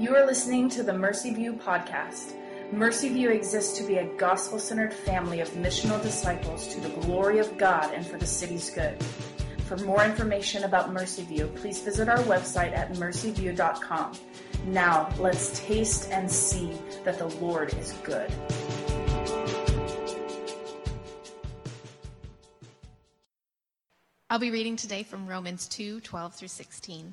You are listening to the Mercy View podcast. Mercy View exists to be a gospel centered family of missional disciples to the glory of God and for the city's good. For more information about Mercy View, please visit our website at mercyview.com. Now, let's taste and see that the Lord is good. I'll be reading today from Romans 2 12 through 16.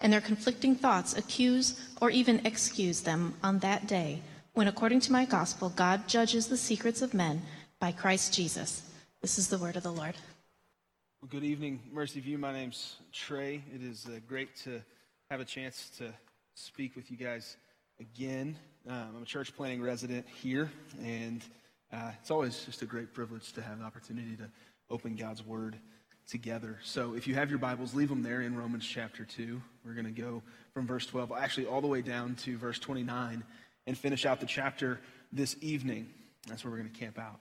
and their conflicting thoughts accuse or even excuse them on that day when, according to my gospel, God judges the secrets of men by Christ Jesus. This is the word of the Lord. Well, good evening, Mercy View. My name's Trey. It is uh, great to have a chance to speak with you guys again. Um, I'm a church planting resident here, and uh, it's always just a great privilege to have an opportunity to open God's Word together. So if you have your Bibles, leave them there in Romans chapter 2. We're going to go from verse 12, actually all the way down to verse 29, and finish out the chapter this evening. That's where we're going to camp out.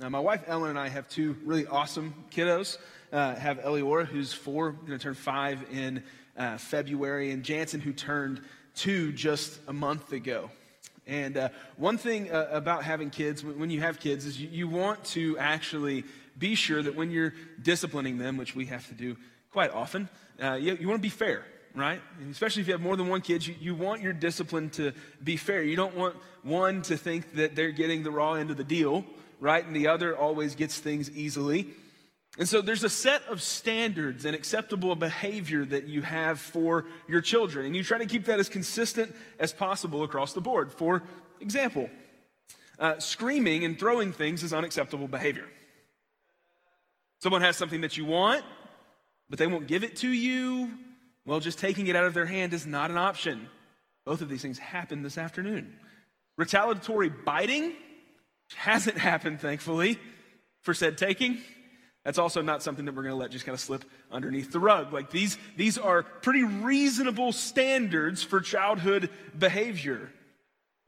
Now, my wife Ellen and I have two really awesome kiddos. Uh, have Eliora, who's four, going to turn five in uh, February, and Jansen, who turned two just a month ago. And uh, one thing uh, about having kids, when you have kids, is you, you want to actually be sure that when you're disciplining them, which we have to do quite often, uh, you, you want to be fair, right? And especially if you have more than one kid, you, you want your discipline to be fair. You don't want one to think that they're getting the raw end of the deal, right? And the other always gets things easily. And so there's a set of standards and acceptable behavior that you have for your children. And you try to keep that as consistent as possible across the board. For example, uh, screaming and throwing things is unacceptable behavior. Someone has something that you want, but they won't give it to you. Well, just taking it out of their hand is not an option. Both of these things happened this afternoon. Retaliatory biting hasn't happened, thankfully, for said taking. That's also not something that we're going to let just kind of slip underneath the rug. Like these, these are pretty reasonable standards for childhood behavior.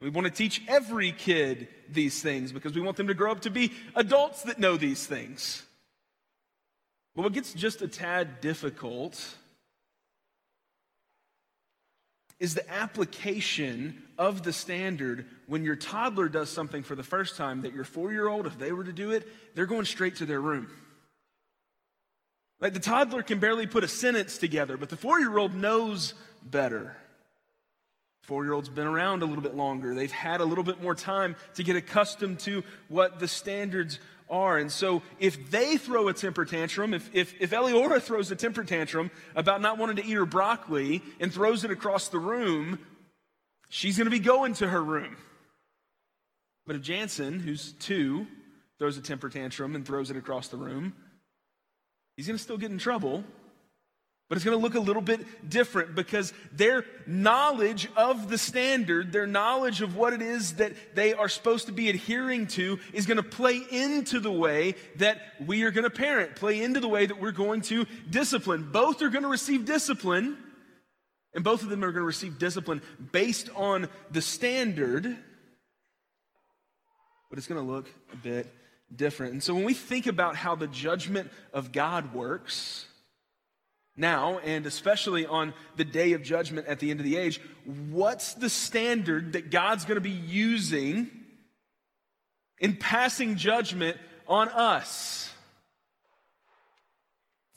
We want to teach every kid these things because we want them to grow up to be adults that know these things. But what gets just a tad difficult is the application of the standard when your toddler does something for the first time that your four year old, if they were to do it, they're going straight to their room. Like the toddler can barely put a sentence together, but the four year old knows better. Four year old's been around a little bit longer. They've had a little bit more time to get accustomed to what the standards are. And so if they throw a temper tantrum, if, if, if Eliora throws a temper tantrum about not wanting to eat her broccoli and throws it across the room, she's going to be going to her room. But if Jansen, who's two, throws a temper tantrum and throws it across the room, he's going to still get in trouble but it's going to look a little bit different because their knowledge of the standard, their knowledge of what it is that they are supposed to be adhering to, is going to play into the way that we are going to parent, play into the way that we're going to discipline. Both are going to receive discipline, and both of them are going to receive discipline based on the standard, but it's going to look a bit different. And so when we think about how the judgment of God works, now, and especially on the day of judgment at the end of the age, what's the standard that God's going to be using in passing judgment on us?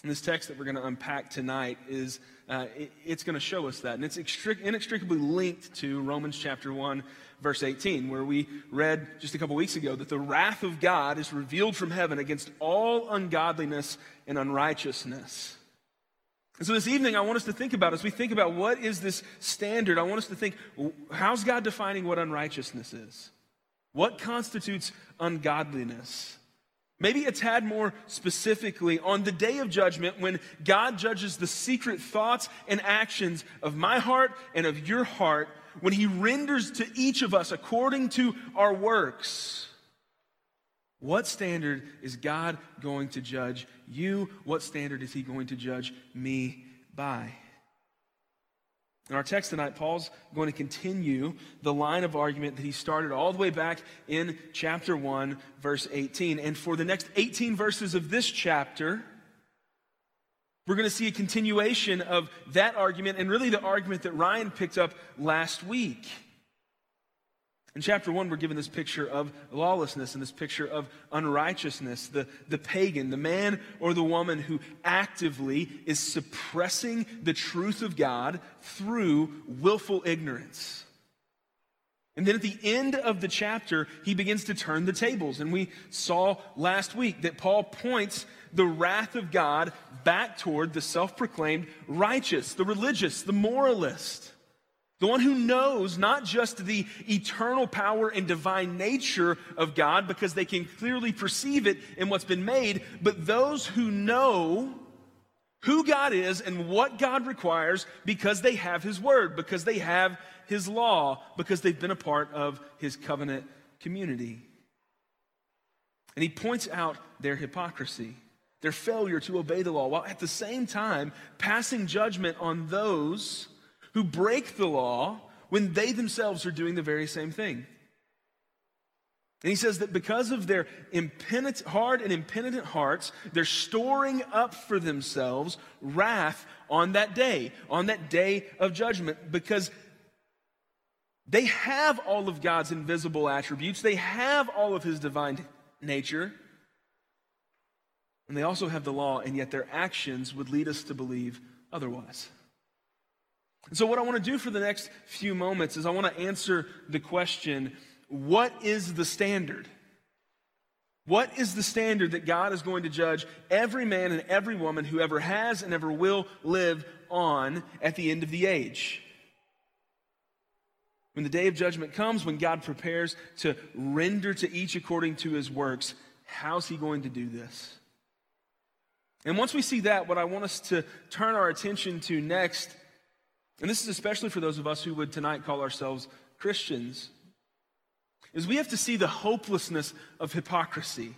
And this text that we're going to unpack tonight is uh, it, it's going to show us that, and it's inextricably linked to Romans chapter one, verse 18, where we read just a couple weeks ago that the wrath of God is revealed from heaven against all ungodliness and unrighteousness. And so this evening, I want us to think about, as we think about what is this standard, I want us to think, how's God defining what unrighteousness is? What constitutes ungodliness? Maybe a tad more specifically, on the day of judgment, when God judges the secret thoughts and actions of my heart and of your heart, when He renders to each of us according to our works. What standard is God going to judge you? What standard is He going to judge me by? In our text tonight, Paul's going to continue the line of argument that he started all the way back in chapter 1, verse 18. And for the next 18 verses of this chapter, we're going to see a continuation of that argument and really the argument that Ryan picked up last week. In chapter 1, we're given this picture of lawlessness and this picture of unrighteousness, the, the pagan, the man or the woman who actively is suppressing the truth of God through willful ignorance. And then at the end of the chapter, he begins to turn the tables. And we saw last week that Paul points the wrath of God back toward the self proclaimed righteous, the religious, the moralist. The one who knows not just the eternal power and divine nature of God because they can clearly perceive it in what's been made, but those who know who God is and what God requires because they have His Word, because they have His law, because they've been a part of His covenant community. And He points out their hypocrisy, their failure to obey the law, while at the same time passing judgment on those who break the law when they themselves are doing the very same thing. And he says that because of their impenitent, hard and impenitent hearts, they're storing up for themselves wrath on that day, on that day of judgment, because they have all of God's invisible attributes, they have all of his divine nature, and they also have the law, and yet their actions would lead us to believe otherwise. So, what I want to do for the next few moments is I want to answer the question what is the standard? What is the standard that God is going to judge every man and every woman who ever has and ever will live on at the end of the age? When the day of judgment comes, when God prepares to render to each according to his works, how's he going to do this? And once we see that, what I want us to turn our attention to next and this is especially for those of us who would tonight call ourselves Christians, is we have to see the hopelessness of hypocrisy.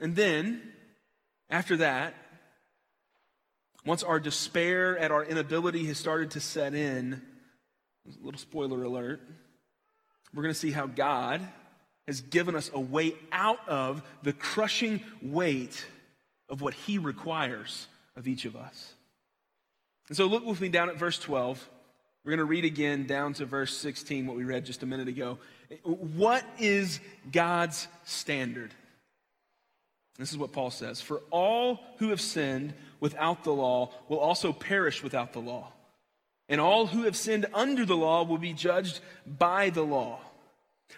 And then, after that, once our despair at our inability has started to set in, a little spoiler alert, we're going to see how God has given us a way out of the crushing weight of what He requires of each of us. And so look with me down at verse 12. We're going to read again down to verse 16, what we read just a minute ago. What is God's standard? This is what Paul says For all who have sinned without the law will also perish without the law. And all who have sinned under the law will be judged by the law.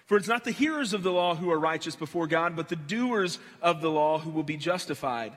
For it's not the hearers of the law who are righteous before God, but the doers of the law who will be justified.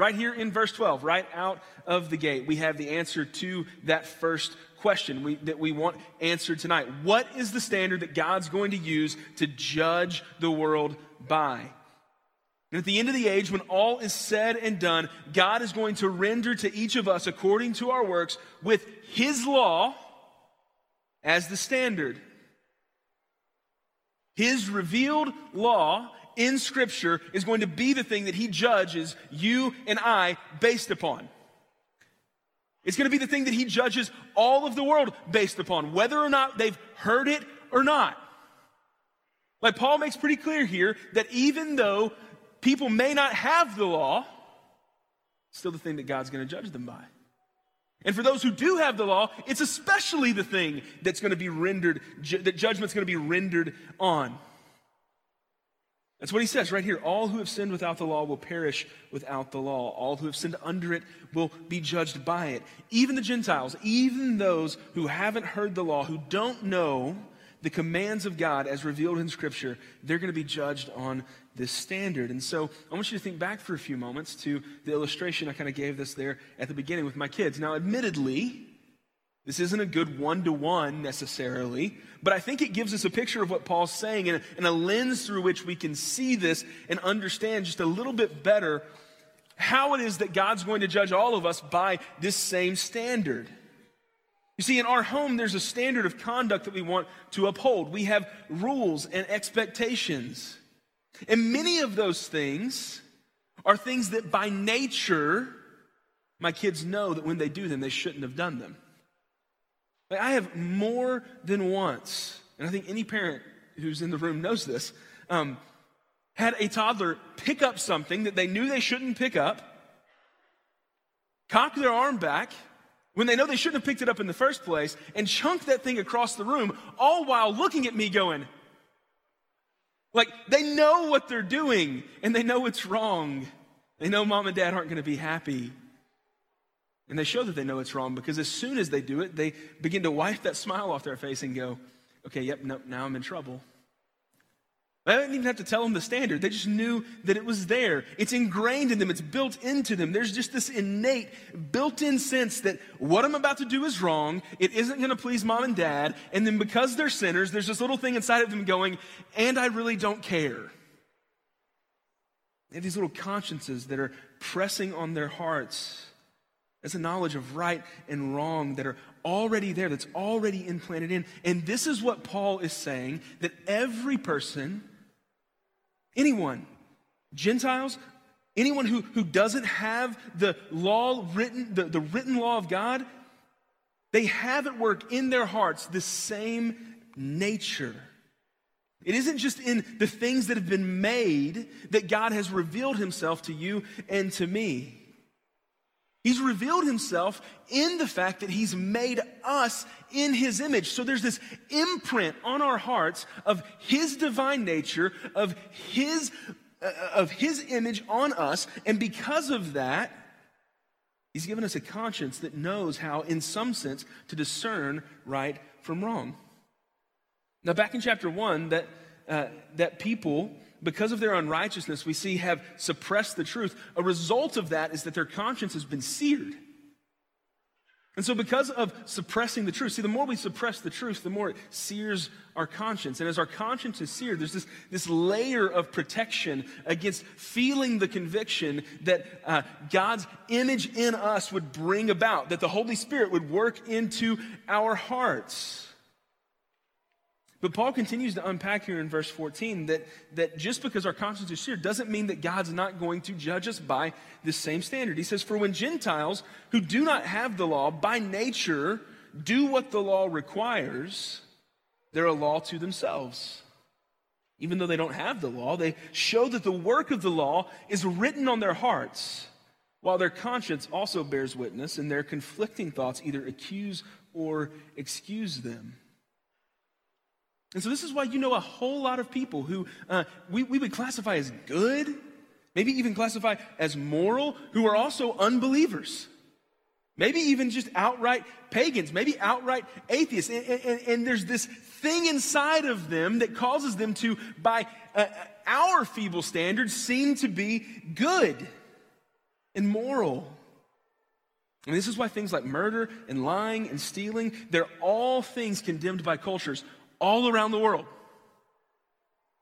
Right here in verse 12, right out of the gate, we have the answer to that first question we, that we want answered tonight. What is the standard that God's going to use to judge the world by? And at the end of the age, when all is said and done, God is going to render to each of us according to our works with His law as the standard. His revealed law in Scripture is going to be the thing that He judges you and I based upon. It's going to be the thing that He judges all of the world based upon, whether or not they've heard it or not. Like Paul makes pretty clear here that even though people may not have the law, still the thing that God's going to judge them by. And for those who do have the law, it's especially the thing that's going to be rendered, that judgment's going to be rendered on. That's what he says right here. All who have sinned without the law will perish without the law. All who have sinned under it will be judged by it. Even the Gentiles, even those who haven't heard the law, who don't know the commands of God as revealed in Scripture, they're going to be judged on this standard. And so I want you to think back for a few moments to the illustration I kind of gave this there at the beginning with my kids. Now, admittedly, this isn't a good one to one necessarily, but I think it gives us a picture of what Paul's saying and, and a lens through which we can see this and understand just a little bit better how it is that God's going to judge all of us by this same standard. You see, in our home, there's a standard of conduct that we want to uphold. We have rules and expectations. And many of those things are things that by nature, my kids know that when they do them, they shouldn't have done them. Like I have more than once, and I think any parent who's in the room knows this, um, had a toddler pick up something that they knew they shouldn't pick up, cock their arm back when they know they shouldn't have picked it up in the first place, and chunk that thing across the room, all while looking at me going, like they know what they're doing and they know it's wrong. They know mom and dad aren't going to be happy. And they show that they know it's wrong because as soon as they do it, they begin to wipe that smile off their face and go, okay, yep, no, now I'm in trouble. I didn't even have to tell them the standard. They just knew that it was there. It's ingrained in them, it's built into them. There's just this innate, built in sense that what I'm about to do is wrong. It isn't going to please mom and dad. And then because they're sinners, there's this little thing inside of them going, and I really don't care. They have these little consciences that are pressing on their hearts. It's a knowledge of right and wrong that are already there, that's already implanted in. And this is what Paul is saying that every person, anyone, Gentiles, anyone who, who doesn't have the law written, the, the written law of God, they have at work in their hearts the same nature. It isn't just in the things that have been made that God has revealed himself to you and to me. He's revealed himself in the fact that he's made us in his image. So there's this imprint on our hearts of his divine nature, of his, uh, of his image on us. And because of that, he's given us a conscience that knows how, in some sense, to discern right from wrong. Now, back in chapter one, that, uh, that people because of their unrighteousness, we see have suppressed the truth. A result of that is that their conscience has been seared. And so, because of suppressing the truth, see, the more we suppress the truth, the more it sears our conscience. And as our conscience is seared, there's this, this layer of protection against feeling the conviction that uh, God's image in us would bring about, that the Holy Spirit would work into our hearts. But Paul continues to unpack here in verse 14 that, that just because our conscience is seared doesn't mean that God's not going to judge us by this same standard. He says, For when Gentiles who do not have the law by nature do what the law requires, they're a law to themselves. Even though they don't have the law, they show that the work of the law is written on their hearts, while their conscience also bears witness, and their conflicting thoughts either accuse or excuse them. And so, this is why you know a whole lot of people who uh, we, we would classify as good, maybe even classify as moral, who are also unbelievers. Maybe even just outright pagans, maybe outright atheists. And, and, and there's this thing inside of them that causes them to, by uh, our feeble standards, seem to be good and moral. And this is why things like murder and lying and stealing, they're all things condemned by cultures all around the world.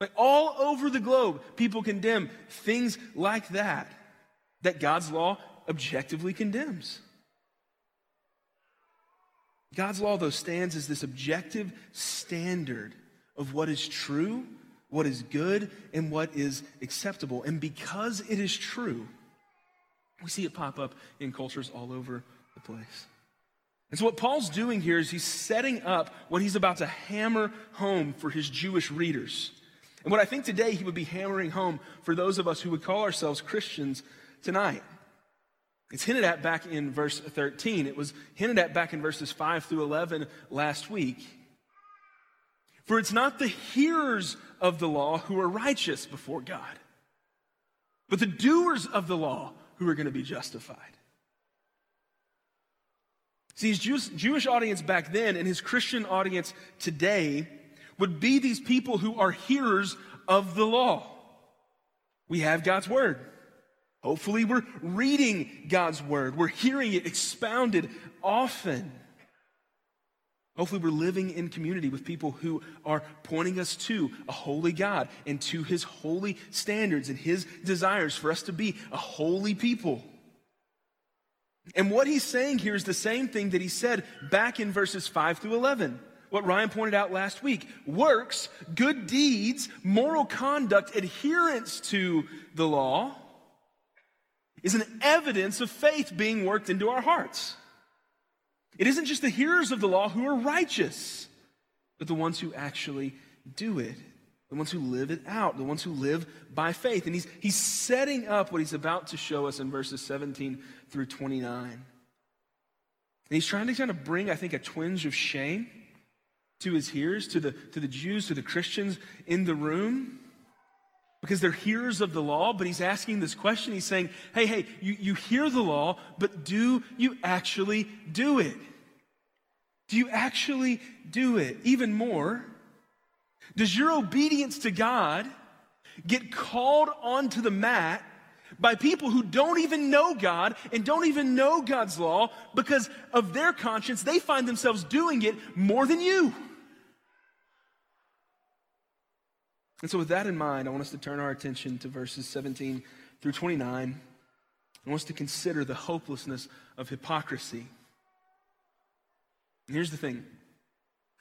Like all over the globe, people condemn things like that, that God's law objectively condemns. God's law, though, stands as this objective standard of what is true, what is good, and what is acceptable. And because it is true, we see it pop up in cultures all over the place. And so, what Paul's doing here is he's setting up what he's about to hammer home for his Jewish readers. And what I think today he would be hammering home for those of us who would call ourselves Christians tonight. It's hinted at back in verse 13. It was hinted at back in verses 5 through 11 last week. For it's not the hearers of the law who are righteous before God, but the doers of the law who are going to be justified. See, his Jewish, Jewish audience back then and his Christian audience today would be these people who are hearers of the law. We have God's word. Hopefully, we're reading God's word. We're hearing it expounded often. Hopefully, we're living in community with people who are pointing us to a holy God and to his holy standards and his desires for us to be a holy people. And what he's saying here is the same thing that he said back in verses 5 through 11. What Ryan pointed out last week works, good deeds, moral conduct, adherence to the law is an evidence of faith being worked into our hearts. It isn't just the hearers of the law who are righteous, but the ones who actually do it, the ones who live it out, the ones who live by faith. And he's, he's setting up what he's about to show us in verses 17 through 29. And he's trying to kind of bring, I think, a twinge of shame to his hearers, to the, to the Jews, to the Christians in the room because they're hearers of the law, but he's asking this question. He's saying, hey, hey, you, you hear the law, but do you actually do it? Do you actually do it? Even more, does your obedience to God get called onto the mat by people who don't even know God and don't even know God's law because of their conscience? They find themselves doing it more than you. And so, with that in mind, I want us to turn our attention to verses 17 through 29. I want us to consider the hopelessness of hypocrisy. And here's the thing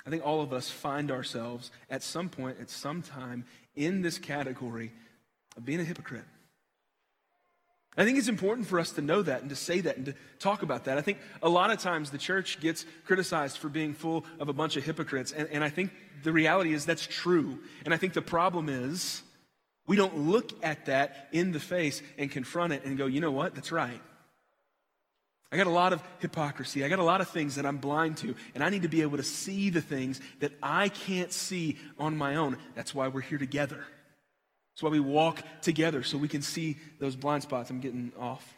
I think all of us find ourselves at some point, at some time, in this category of being a hypocrite. I think it's important for us to know that and to say that and to talk about that. I think a lot of times the church gets criticized for being full of a bunch of hypocrites. And, and I think the reality is that's true. And I think the problem is we don't look at that in the face and confront it and go, you know what? That's right. I got a lot of hypocrisy. I got a lot of things that I'm blind to. And I need to be able to see the things that I can't see on my own. That's why we're here together. That's why we walk together so we can see those blind spots. I'm getting off.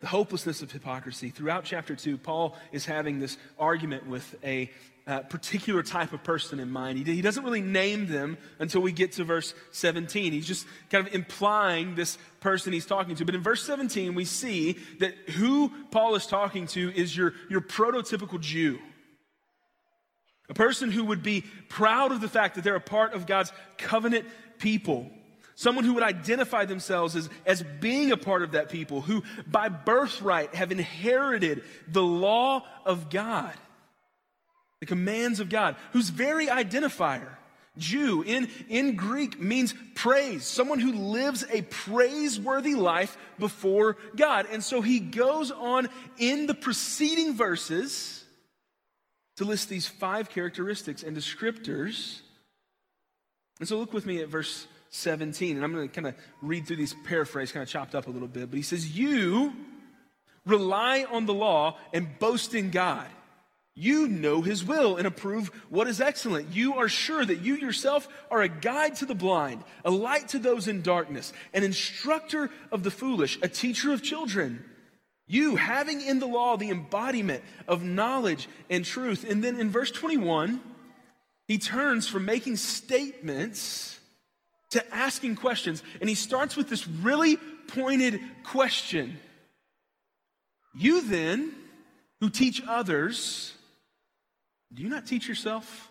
The hopelessness of hypocrisy. Throughout chapter 2, Paul is having this argument with a uh, particular type of person in mind. He, he doesn't really name them until we get to verse 17. He's just kind of implying this person he's talking to. But in verse 17, we see that who Paul is talking to is your, your prototypical Jew. A person who would be proud of the fact that they're a part of God's covenant people. Someone who would identify themselves as, as being a part of that people, who by birthright have inherited the law of God, the commands of God, whose very identifier, Jew, in, in Greek means praise, someone who lives a praiseworthy life before God. And so he goes on in the preceding verses to list these five characteristics and descriptors. And so look with me at verse 17, and I'm going to kind of read through these paraphrase, kind of chopped up a little bit. But he says, You rely on the law and boast in God. You know his will and approve what is excellent. You are sure that you yourself are a guide to the blind, a light to those in darkness, an instructor of the foolish, a teacher of children. You having in the law the embodiment of knowledge and truth. And then in verse 21, he turns from making statements to asking questions. And he starts with this really pointed question You then, who teach others, do you not teach yourself?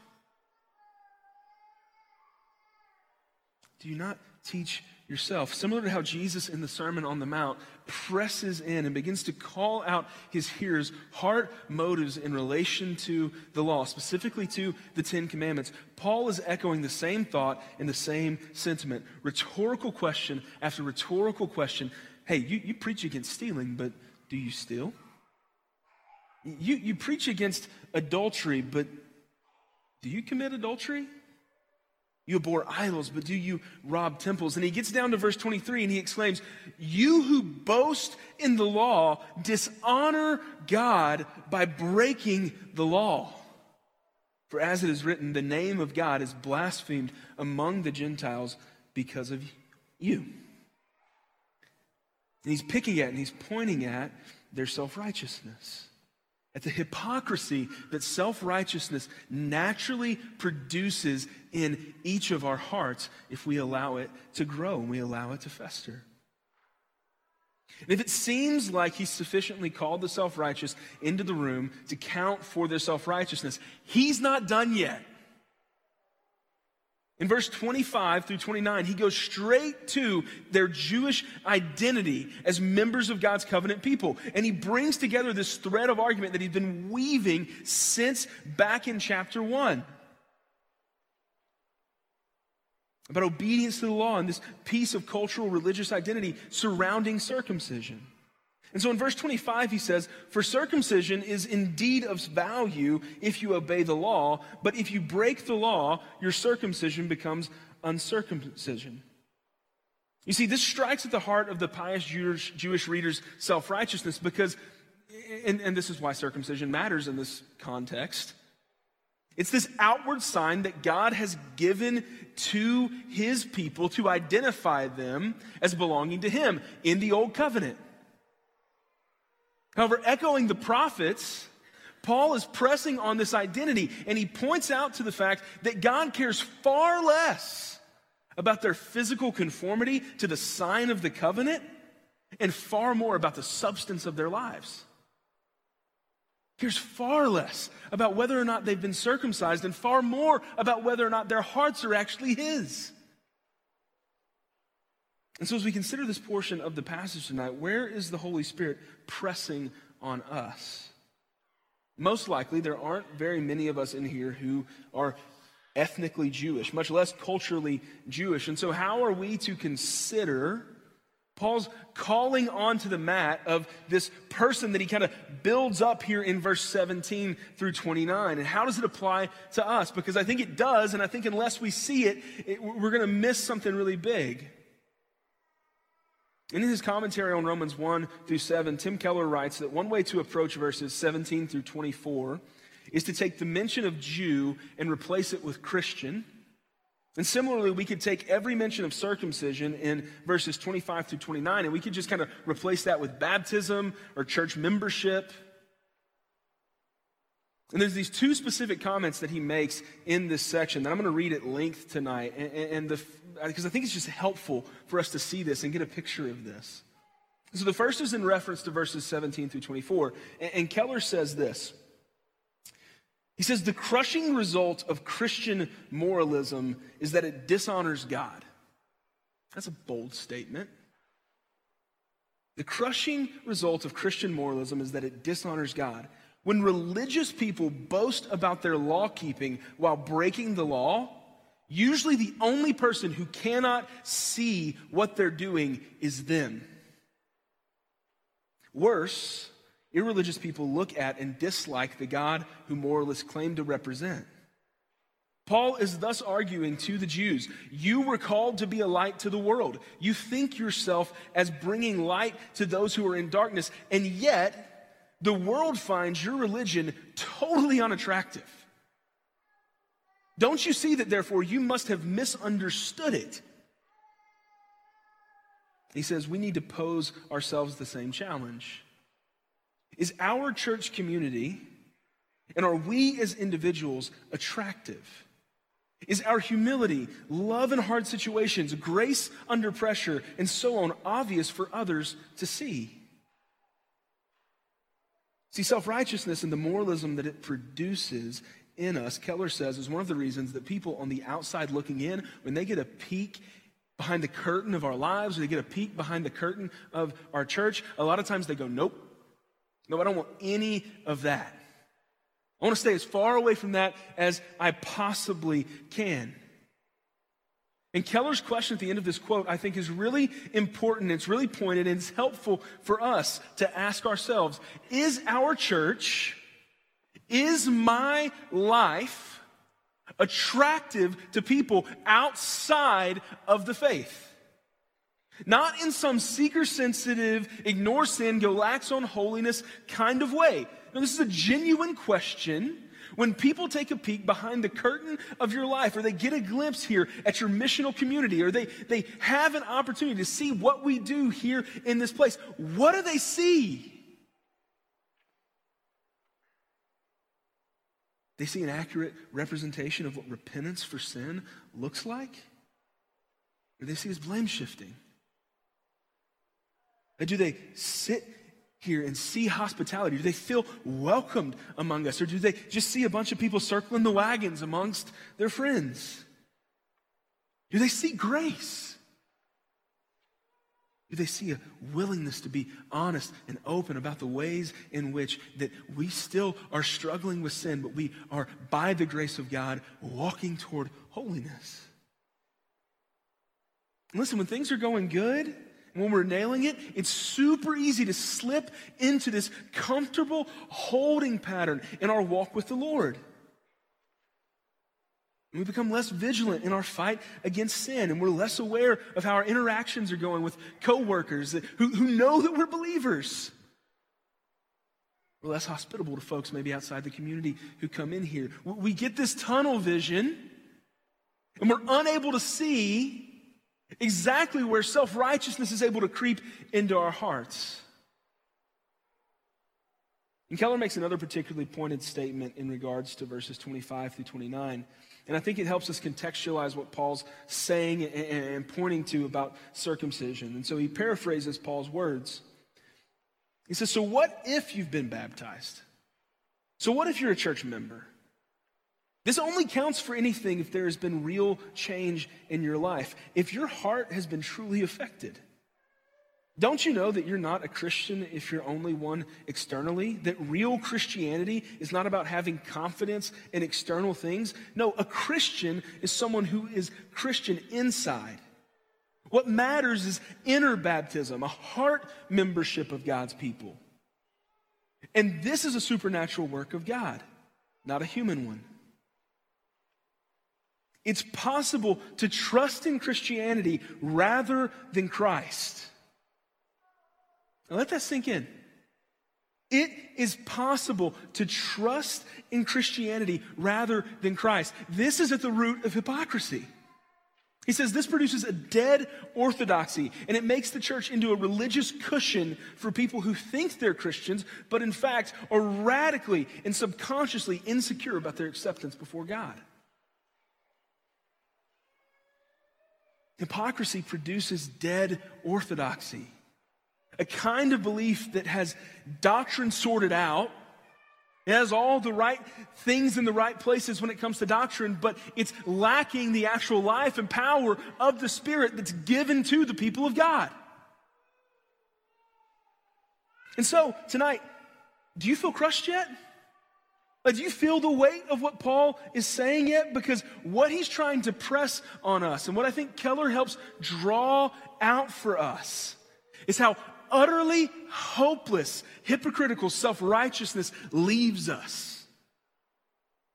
Do you not teach yourself. Similar to how Jesus in the Sermon on the Mount presses in and begins to call out his hearers' heart motives in relation to the law, specifically to the Ten Commandments. Paul is echoing the same thought and the same sentiment. Rhetorical question after rhetorical question. Hey, you, you preach against stealing, but do you steal? You, you preach against adultery, but do you commit adultery? You abhor idols, but do you rob temples? And he gets down to verse 23 and he exclaims, You who boast in the law dishonor God by breaking the law. For as it is written, the name of God is blasphemed among the Gentiles because of you. And he's picking at and he's pointing at their self righteousness, at the hypocrisy that self righteousness naturally produces in each of our hearts if we allow it to grow and we allow it to fester. And if it seems like he's sufficiently called the self righteous into the room to count for their self righteousness, he's not done yet. In verse 25 through 29, he goes straight to their Jewish identity as members of God's covenant people. And he brings together this thread of argument that he's been weaving since back in chapter 1 about obedience to the law and this piece of cultural religious identity surrounding circumcision. And so in verse 25, he says, For circumcision is indeed of value if you obey the law, but if you break the law, your circumcision becomes uncircumcision. You see, this strikes at the heart of the pious Jewish, Jewish reader's self righteousness because, and, and this is why circumcision matters in this context. It's this outward sign that God has given to his people to identify them as belonging to him in the old covenant. However, echoing the prophets, Paul is pressing on this identity and he points out to the fact that God cares far less about their physical conformity to the sign of the covenant and far more about the substance of their lives cares far less about whether or not they've been circumcised and far more about whether or not their hearts are actually His. And so, as we consider this portion of the passage tonight, where is the Holy Spirit pressing on us? Most likely, there aren't very many of us in here who are ethnically Jewish, much less culturally Jewish. And so, how are we to consider Paul's calling onto the mat of this person that he kind of builds up here in verse 17 through 29. And how does it apply to us? Because I think it does, and I think unless we see it, it we're going to miss something really big. In his commentary on Romans 1 through 7, Tim Keller writes that one way to approach verses 17 through 24 is to take the mention of Jew and replace it with Christian and similarly, we could take every mention of circumcision in verses 25 through 29, and we could just kind of replace that with baptism or church membership. And there's these two specific comments that he makes in this section that I'm going to read at length tonight, and, and the, because I think it's just helpful for us to see this and get a picture of this. So the first is in reference to verses 17 through 24, and, and Keller says this. He says the crushing result of Christian moralism is that it dishonors God. That's a bold statement. The crushing result of Christian moralism is that it dishonors God. When religious people boast about their law keeping while breaking the law, usually the only person who cannot see what they're doing is them. Worse, irreligious people look at and dislike the God who moralists claim to represent. Paul is thus arguing to the Jews You were called to be a light to the world. You think yourself as bringing light to those who are in darkness, and yet the world finds your religion totally unattractive. Don't you see that, therefore, you must have misunderstood it? He says we need to pose ourselves the same challenge. Is our church community and are we as individuals attractive? Is our humility, love in hard situations, grace under pressure, and so on obvious for others to see? See, self righteousness and the moralism that it produces in us, Keller says, is one of the reasons that people on the outside looking in, when they get a peek behind the curtain of our lives, or they get a peek behind the curtain of our church, a lot of times they go, Nope, no, I don't want any of that. I want to stay as far away from that as I possibly can. And Keller's question at the end of this quote, I think, is really important. It's really pointed and it's helpful for us to ask ourselves Is our church, is my life attractive to people outside of the faith? Not in some seeker sensitive, ignore sin, go lax on holiness kind of way. No, this is a genuine question When people take a peek behind the curtain of your life, or they get a glimpse here at your missional community, or they, they have an opportunity to see what we do here in this place, what do they see? They see an accurate representation of what repentance for sin looks like? Or they see as blame shifting? Or do they sit here and see hospitality? Do they feel welcomed among us? Or do they just see a bunch of people circling the wagons amongst their friends? Do they see grace? Do they see a willingness to be honest and open about the ways in which that we still are struggling with sin, but we are, by the grace of God, walking toward holiness? Listen, when things are going good, when we're nailing it, it's super easy to slip into this comfortable holding pattern in our walk with the Lord. We become less vigilant in our fight against sin, and we're less aware of how our interactions are going with coworkers who, who know that we're believers. We're less hospitable to folks maybe outside the community who come in here. We get this tunnel vision, and we're unable to see exactly where self righteousness is able to creep into our hearts. And Keller makes another particularly pointed statement in regards to verses 25 through 29. And I think it helps us contextualize what Paul's saying and pointing to about circumcision. And so he paraphrases Paul's words. He says, So what if you've been baptized? So what if you're a church member? This only counts for anything if there has been real change in your life, if your heart has been truly affected. Don't you know that you're not a Christian if you're only one externally? That real Christianity is not about having confidence in external things? No, a Christian is someone who is Christian inside. What matters is inner baptism, a heart membership of God's people. And this is a supernatural work of God, not a human one. It's possible to trust in Christianity rather than Christ. Now let that sink in. It is possible to trust in Christianity rather than Christ. This is at the root of hypocrisy. He says this produces a dead orthodoxy, and it makes the church into a religious cushion for people who think they're Christians, but in fact are radically and subconsciously insecure about their acceptance before God. Hypocrisy produces dead orthodoxy a kind of belief that has doctrine sorted out. It has all the right things in the right places when it comes to doctrine, but it's lacking the actual life and power of the Spirit that's given to the people of God. And so, tonight, do you feel crushed yet? Like, do you feel the weight of what Paul is saying yet? Because what he's trying to press on us, and what I think Keller helps draw out for us, is how utterly hopeless, hypocritical self righteousness leaves us.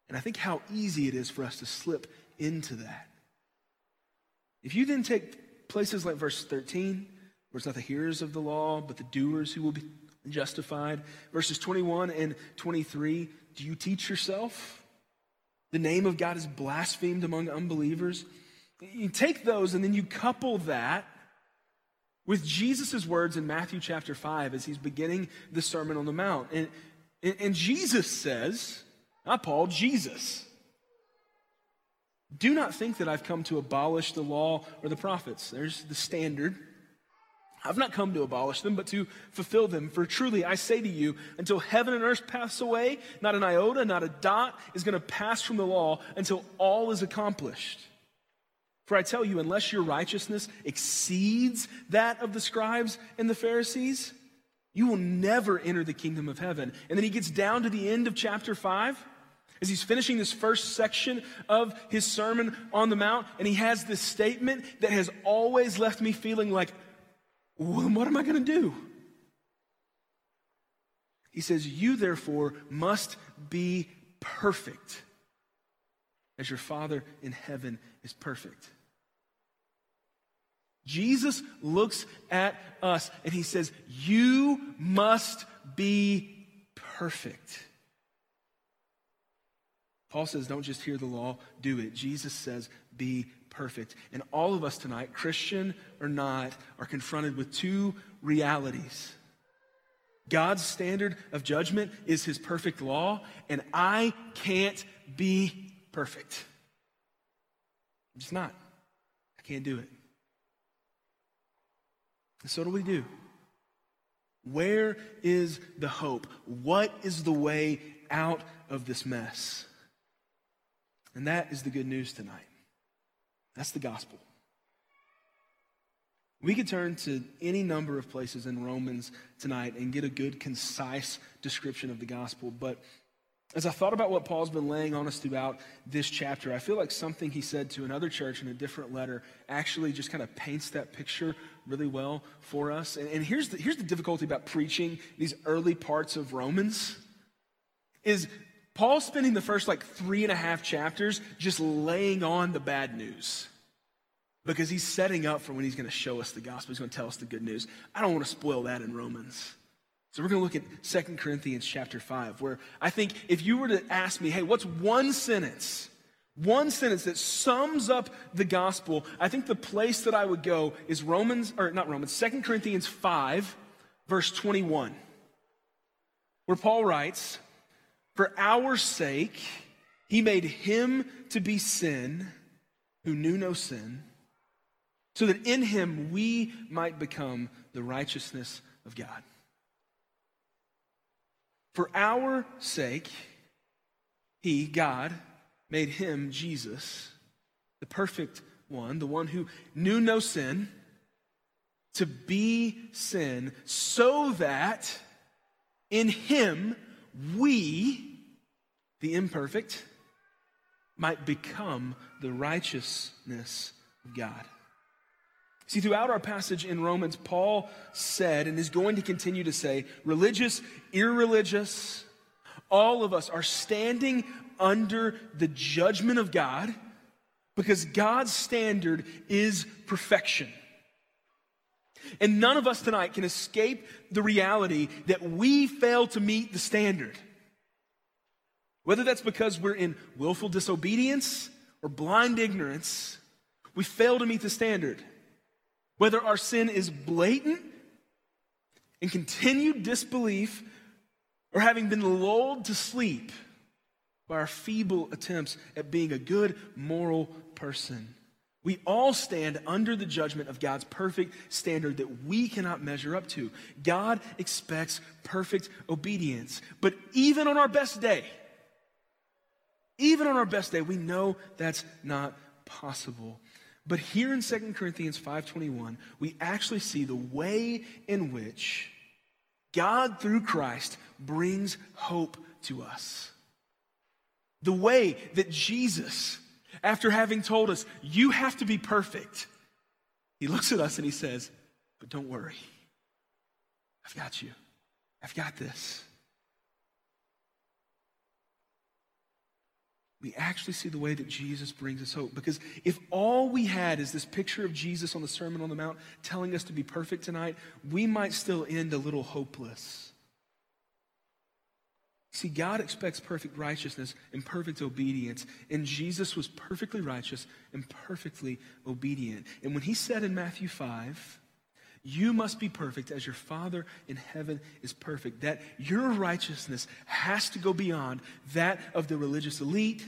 And I think how easy it is for us to slip into that. If you then take places like verse 13, where it's not the hearers of the law, but the doers who will be justified, verses 21 and 23, do you teach yourself? The name of God is blasphemed among unbelievers. You take those and then you couple that with Jesus' words in Matthew chapter 5 as he's beginning the Sermon on the Mount. And, and Jesus says, not Paul, Jesus, do not think that I've come to abolish the law or the prophets. There's the standard. I've not come to abolish them, but to fulfill them. For truly, I say to you, until heaven and earth pass away, not an iota, not a dot is going to pass from the law until all is accomplished. For I tell you, unless your righteousness exceeds that of the scribes and the Pharisees, you will never enter the kingdom of heaven. And then he gets down to the end of chapter 5 as he's finishing this first section of his Sermon on the Mount, and he has this statement that has always left me feeling like, what am I going to do? He says, You therefore must be perfect as your Father in heaven is perfect. Jesus looks at us and he says, You must be perfect. Paul says, don't just hear the law, do it. Jesus says, be perfect. And all of us tonight, Christian or not, are confronted with two realities. God's standard of judgment is his perfect law, and I can't be perfect. I'm just not. I can't do it. And so, what do we do? Where is the hope? What is the way out of this mess? And that is the good news tonight. That's the gospel. We could turn to any number of places in Romans tonight and get a good, concise description of the gospel. But as I thought about what Paul's been laying on us throughout this chapter, I feel like something he said to another church in a different letter actually just kind of paints that picture really well for us. And, and here's, the, here's the difficulty about preaching these early parts of Romans is Paul's spending the first like three and a half chapters just laying on the bad news because he's setting up for when he's going to show us the gospel. He's going to tell us the good news. I don't want to spoil that in Romans. So we're going to look at 2 Corinthians chapter 5, where I think if you were to ask me, hey, what's one sentence, one sentence that sums up the gospel, I think the place that I would go is Romans, or not Romans, 2 Corinthians 5, verse 21, where Paul writes, For our sake, he made him to be sin who knew no sin so that in him we might become the righteousness of God. For our sake, he, God, made him, Jesus, the perfect one, the one who knew no sin, to be sin, so that in him we, the imperfect, might become the righteousness of God. See, throughout our passage in Romans, Paul said and is going to continue to say, religious, irreligious, all of us are standing under the judgment of God because God's standard is perfection. And none of us tonight can escape the reality that we fail to meet the standard. Whether that's because we're in willful disobedience or blind ignorance, we fail to meet the standard. Whether our sin is blatant and continued disbelief or having been lulled to sleep by our feeble attempts at being a good moral person. We all stand under the judgment of God's perfect standard that we cannot measure up to. God expects perfect obedience. But even on our best day, even on our best day, we know that's not possible. But here in 2 Corinthians 5:21, we actually see the way in which God through Christ brings hope to us. The way that Jesus, after having told us, you have to be perfect, he looks at us and he says, But don't worry. I've got you. I've got this. We actually see the way that Jesus brings us hope. Because if all we had is this picture of Jesus on the Sermon on the Mount telling us to be perfect tonight, we might still end a little hopeless. See, God expects perfect righteousness and perfect obedience, and Jesus was perfectly righteous and perfectly obedient. And when he said in Matthew 5, you must be perfect as your Father in heaven is perfect. That your righteousness has to go beyond that of the religious elite.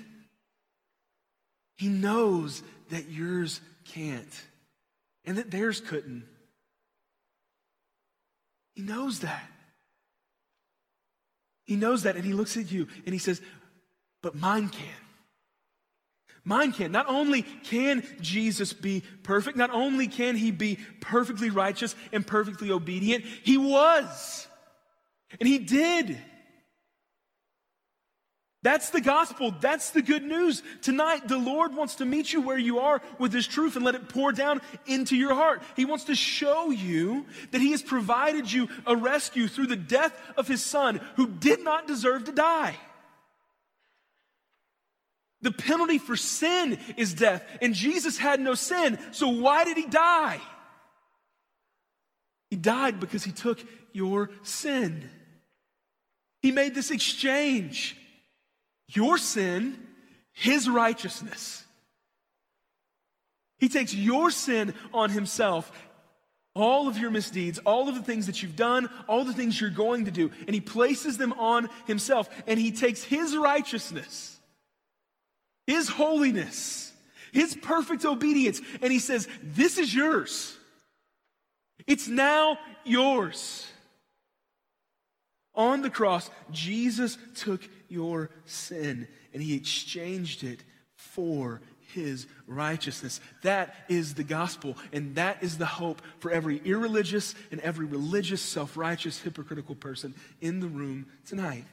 He knows that yours can't and that theirs couldn't. He knows that. He knows that, and he looks at you and he says, But mine can. Mine can. Not only can Jesus be perfect, not only can he be perfectly righteous and perfectly obedient, he was. And he did. That's the gospel. That's the good news. Tonight, the Lord wants to meet you where you are with His truth and let it pour down into your heart. He wants to show you that He has provided you a rescue through the death of His Son who did not deserve to die. The penalty for sin is death, and Jesus had no sin, so why did he die? He died because he took your sin. He made this exchange your sin his righteousness. He takes your sin on himself, all of your misdeeds, all of the things that you've done, all the things you're going to do, and he places them on himself. And he takes his righteousness, his holiness, his perfect obedience, and he says, This is yours. It's now yours. On the cross, Jesus took your sin and he exchanged it for his righteousness. That is the gospel, and that is the hope for every irreligious and every religious, self righteous, hypocritical person in the room tonight.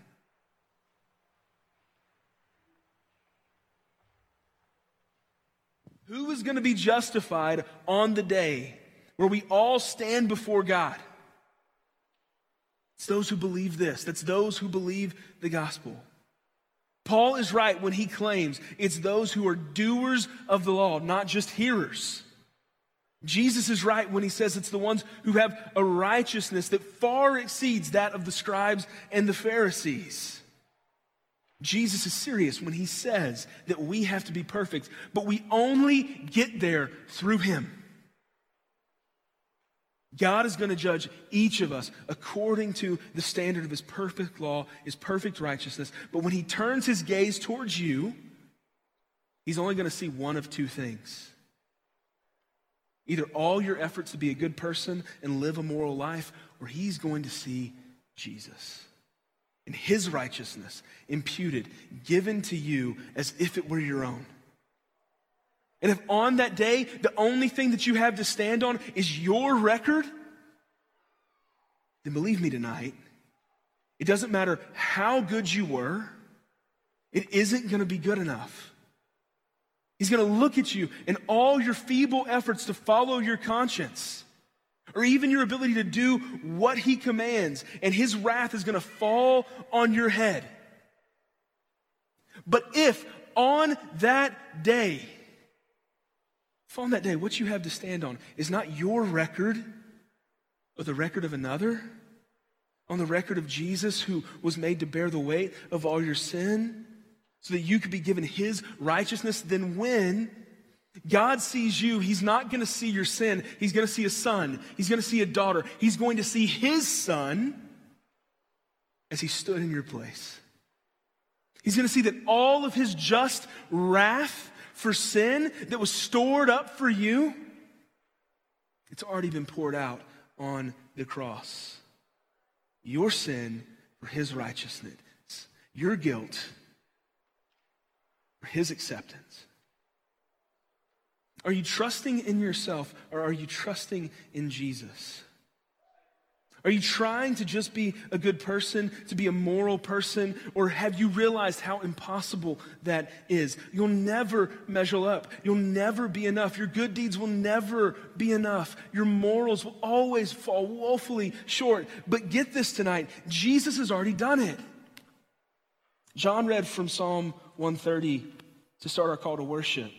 Who is going to be justified on the day where we all stand before God? It's those who believe this. That's those who believe the gospel. Paul is right when he claims it's those who are doers of the law, not just hearers. Jesus is right when he says it's the ones who have a righteousness that far exceeds that of the scribes and the Pharisees. Jesus is serious when he says that we have to be perfect, but we only get there through him. God is going to judge each of us according to the standard of his perfect law, his perfect righteousness. But when he turns his gaze towards you, he's only going to see one of two things. Either all your efforts to be a good person and live a moral life, or he's going to see Jesus and his righteousness imputed, given to you as if it were your own. And if on that day the only thing that you have to stand on is your record, then believe me tonight, it doesn't matter how good you were, it isn't going to be good enough. He's going to look at you and all your feeble efforts to follow your conscience, or even your ability to do what he commands, and his wrath is going to fall on your head. But if on that day, if on that day, what you have to stand on is not your record or the record of another, on the record of Jesus who was made to bear the weight of all your sin, so that you could be given his righteousness, then when God sees you, he's not going to see your sin. He's going to see a son. He's going to see a daughter. He's going to see his son as he stood in your place. He's going to see that all of his just wrath for sin that was stored up for you, it's already been poured out on the cross. Your sin for his righteousness, your guilt for his acceptance. Are you trusting in yourself or are you trusting in Jesus? Are you trying to just be a good person, to be a moral person, or have you realized how impossible that is? You'll never measure up. You'll never be enough. Your good deeds will never be enough. Your morals will always fall woefully short. But get this tonight Jesus has already done it. John read from Psalm 130 to start our call to worship.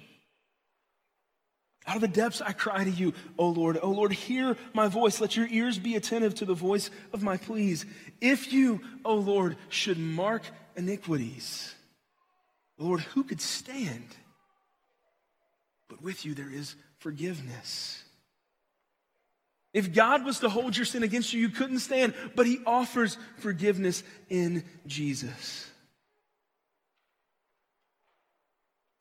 Out of the depths I cry to you, O Lord. O Lord, hear my voice. Let your ears be attentive to the voice of my pleas. If you, O Lord, should mark iniquities, Lord, who could stand? But with you there is forgiveness. If God was to hold your sin against you, you couldn't stand, but He offers forgiveness in Jesus.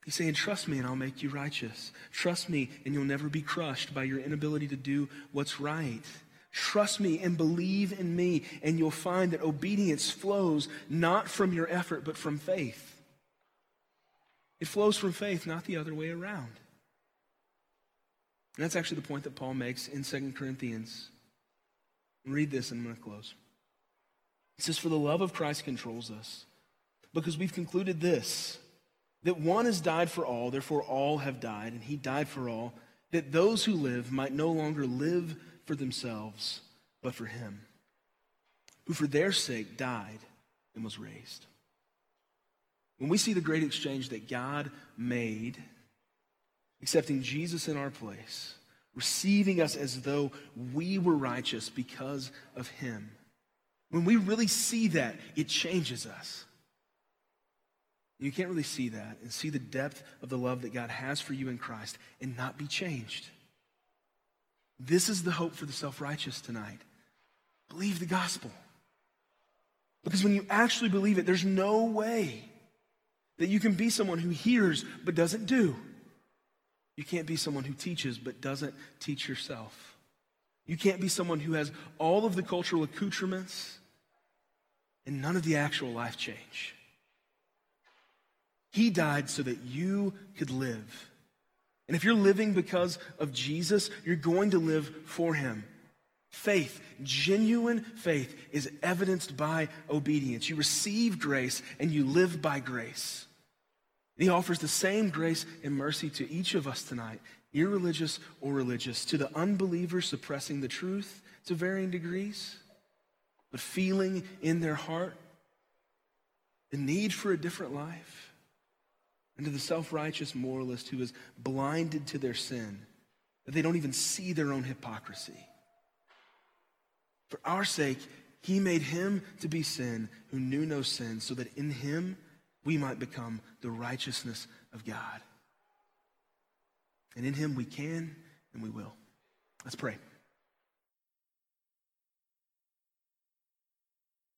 He's saying, Trust me and I'll make you righteous. Trust me and you'll never be crushed by your inability to do what's right. Trust me and believe in me, and you'll find that obedience flows not from your effort, but from faith. It flows from faith, not the other way around. And that's actually the point that Paul makes in 2 Corinthians. Read this and I'm going to close. It says, For the love of Christ controls us, because we've concluded this that one has died for all, therefore all have died, and he died for all, that those who live might no longer live for themselves, but for him, who for their sake died and was raised. When we see the great exchange that God made, accepting Jesus in our place, receiving us as though we were righteous because of him, when we really see that, it changes us. You can't really see that and see the depth of the love that God has for you in Christ and not be changed. This is the hope for the self righteous tonight. Believe the gospel. Because when you actually believe it, there's no way that you can be someone who hears but doesn't do. You can't be someone who teaches but doesn't teach yourself. You can't be someone who has all of the cultural accoutrements and none of the actual life change. He died so that you could live. And if you're living because of Jesus, you're going to live for him. Faith, genuine faith, is evidenced by obedience. You receive grace and you live by grace. He offers the same grace and mercy to each of us tonight, irreligious or religious, to the unbeliever suppressing the truth to varying degrees, but feeling in their heart the need for a different life and to the self righteous moralist who is blinded to their sin, that they don't even see their own hypocrisy. For our sake, he made him to be sin who knew no sin, so that in him we might become the righteousness of God. And in him we can and we will. Let's pray.